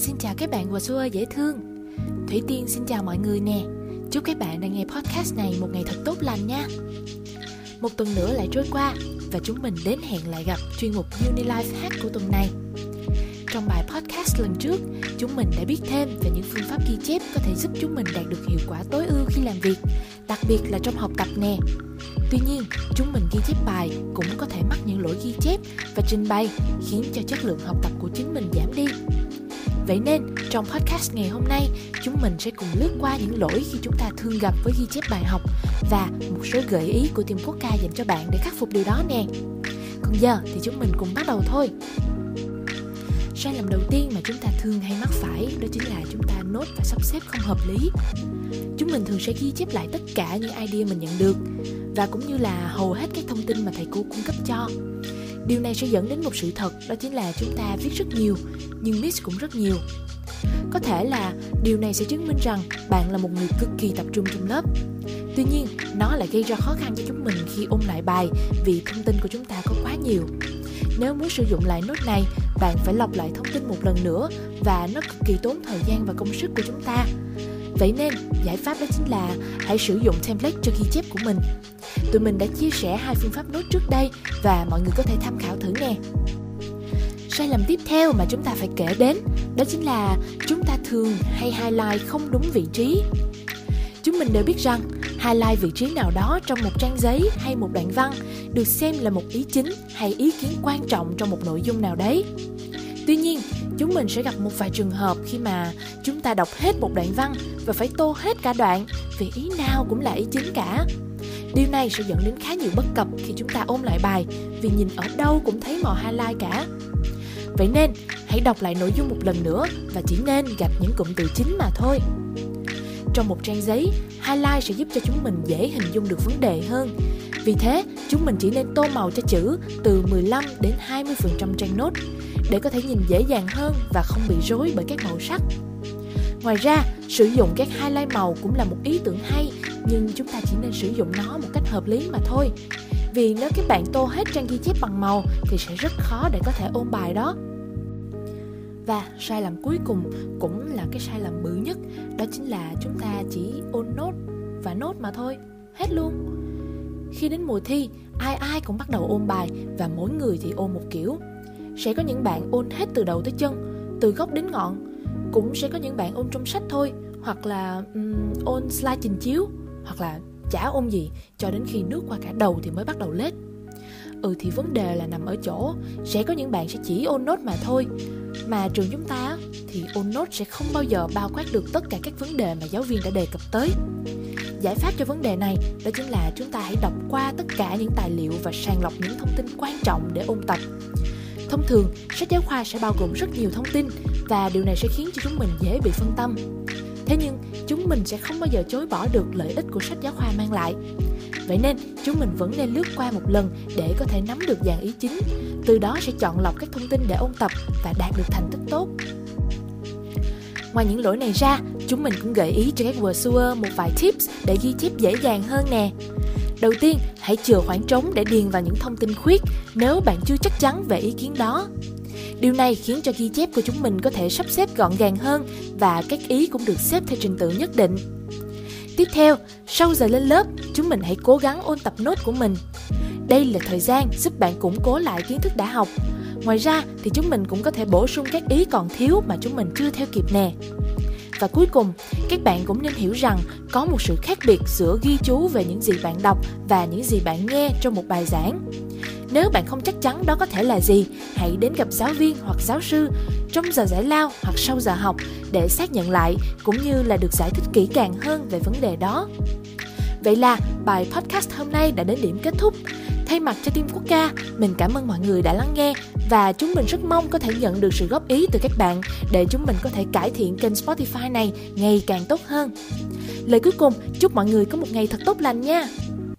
Xin chào các bạn và xua dễ thương. Thủy Tiên xin chào mọi người nè. Chúc các bạn đang nghe podcast này một ngày thật tốt lành nha. Một tuần nữa lại trôi qua Và chúng mình đến hẹn lại gặp chuyên mục Unilife Hack của tuần này. Trong bài podcast lần trước Chúng mình đã biết thêm về những phương pháp ghi chép Có thể giúp chúng mình đạt được hiệu quả tối ưu khi làm việc Đặc biệt là trong học tập nè. Tuy nhiên, chúng mình ghi chép bài cũng có thể mắc những lỗi ghi chép và trình bày khiến cho chất lượng học tập của chính mình giảm đi. Vậy nên, trong podcast ngày hôm nay, chúng mình sẽ cùng lướt qua những lỗi khi chúng ta thường gặp với ghi chép bài học và một số gợi ý của team quốc ca dành cho bạn để khắc phục điều đó nè. Còn giờ thì chúng mình cùng bắt đầu thôi. Sai lầm đầu tiên mà chúng ta thường hay mắc phải đó chính là chúng ta nốt và sắp xếp không hợp lý. Chúng mình thường sẽ ghi chép lại tất cả những idea mình nhận được và cũng như là hầu hết các thông tin mà thầy cô cung cấp cho. Điều này sẽ dẫn đến một sự thật đó chính là chúng ta viết rất nhiều nhưng miss cũng rất nhiều. Có thể là điều này sẽ chứng minh rằng bạn là một người cực kỳ tập trung trong lớp. Tuy nhiên, nó lại gây ra khó khăn cho chúng mình khi ôn lại bài vì thông tin của chúng ta có quá nhiều. Nếu muốn sử dụng lại nốt này, bạn phải lọc lại thông tin một lần nữa và nó cực kỳ tốn thời gian và công sức của chúng ta. Vậy nên, giải pháp đó chính là hãy sử dụng template cho ghi chép của mình. Tụi mình đã chia sẻ hai phương pháp nốt trước đây và mọi người có thể tham khảo thử nè. Sai lầm tiếp theo mà chúng ta phải kể đến đó chính là chúng ta thường hay highlight không đúng vị trí. Chúng mình đều biết rằng highlight vị trí nào đó trong một trang giấy hay một đoạn văn được xem là một ý chính hay ý kiến quan trọng trong một nội dung nào đấy. Tuy nhiên, chúng mình sẽ gặp một vài trường hợp khi mà chúng ta đọc hết một đoạn văn và phải tô hết cả đoạn vì ý nào cũng là ý chính cả. Điều này sẽ dẫn đến khá nhiều bất cập khi chúng ta ôn lại bài vì nhìn ở đâu cũng thấy màu highlight cả. Vậy nên, hãy đọc lại nội dung một lần nữa và chỉ nên gạch những cụm từ chính mà thôi. Trong một trang giấy, highlight sẽ giúp cho chúng mình dễ hình dung được vấn đề hơn. Vì thế, chúng mình chỉ nên tô màu cho chữ từ 15 đến 20% trang nốt để có thể nhìn dễ dàng hơn và không bị rối bởi các màu sắc. Ngoài ra, sử dụng các highlight màu cũng là một ý tưởng hay nhưng chúng ta chỉ nên sử dụng nó một cách hợp lý mà thôi. Vì nếu các bạn tô hết trang ghi chép bằng màu thì sẽ rất khó để có thể ôn bài đó. Và sai lầm cuối cùng cũng là cái sai lầm bự nhất Đó chính là chúng ta chỉ ôn nốt và nốt mà thôi Hết luôn khi đến mùa thi, ai ai cũng bắt đầu ôn bài Và mỗi người thì ôn một kiểu. Sẽ có những bạn ôn hết từ đầu tới chân Từ gốc đến ngọn. Cũng sẽ có những bạn ôn trong sách thôi Hoặc là um, ôn slide trình chiếu Hoặc là chả ôn gì Cho đến khi nước qua cả đầu thì mới bắt đầu lết. Ừ thì vấn đề là nằm ở chỗ Sẽ có những bạn sẽ chỉ ôn nốt mà thôi. Mà trường chúng ta thì ôn nốt sẽ không bao giờ bao quát được tất cả các vấn đề mà giáo viên đã đề cập tới. Giải pháp cho vấn đề này đó chính là chúng ta hãy đọc qua tất cả những tài liệu và sàng lọc những thông tin quan trọng để ôn tập Thông thường, sách giáo khoa sẽ bao gồm rất nhiều thông tin và điều này sẽ khiến cho chúng mình dễ bị phân tâm. Thế nhưng, chúng mình sẽ không bao giờ chối bỏ được lợi ích của sách giáo khoa mang lại. Vậy nên, chúng mình vẫn nên lướt qua một lần để có thể nắm được dạng ý chính, từ đó sẽ chọn lọc các thông tin để ôn tập và đạt được thành tích tốt. Ngoài những lỗi này ra, chúng mình cũng gợi ý cho các pursuer một vài tips để ghi chép dễ dàng hơn nè. Đầu tiên, hãy chừa khoảng trống để điền vào những thông tin khuyết nếu bạn chưa chắc chắn về ý kiến đó. Điều này khiến cho ghi chép của chúng mình có thể sắp xếp gọn gàng hơn và các ý cũng được xếp theo trình tự nhất định. Tiếp theo, sau giờ lên lớp, chúng mình hãy cố gắng ôn tập nốt của mình. Đây là thời gian giúp bạn củng cố lại kiến thức đã học. Ngoài ra thì chúng mình cũng có thể bổ sung các ý còn thiếu mà chúng mình chưa theo kịp nè. Và cuối cùng, các bạn cũng nên hiểu rằng có một sự khác biệt giữa ghi chú về những gì bạn đọc và những gì bạn nghe trong một bài giảng. Nếu bạn không chắc chắn đó có thể là gì, hãy đến gặp giáo viên hoặc giáo sư trong giờ giải lao hoặc sau giờ học để xác nhận lại cũng như là được giải thích kỹ càng hơn về vấn đề đó. Vậy là bài podcast hôm nay đã đến điểm kết thúc. Thay mặt cho team quốc ca, mình cảm ơn mọi người đã lắng nghe và chúng mình rất mong có thể nhận được sự góp ý từ các bạn để chúng mình có thể cải thiện kênh Spotify này ngày càng tốt hơn. Lời cuối cùng, chúc mọi người có một ngày thật tốt lành nha.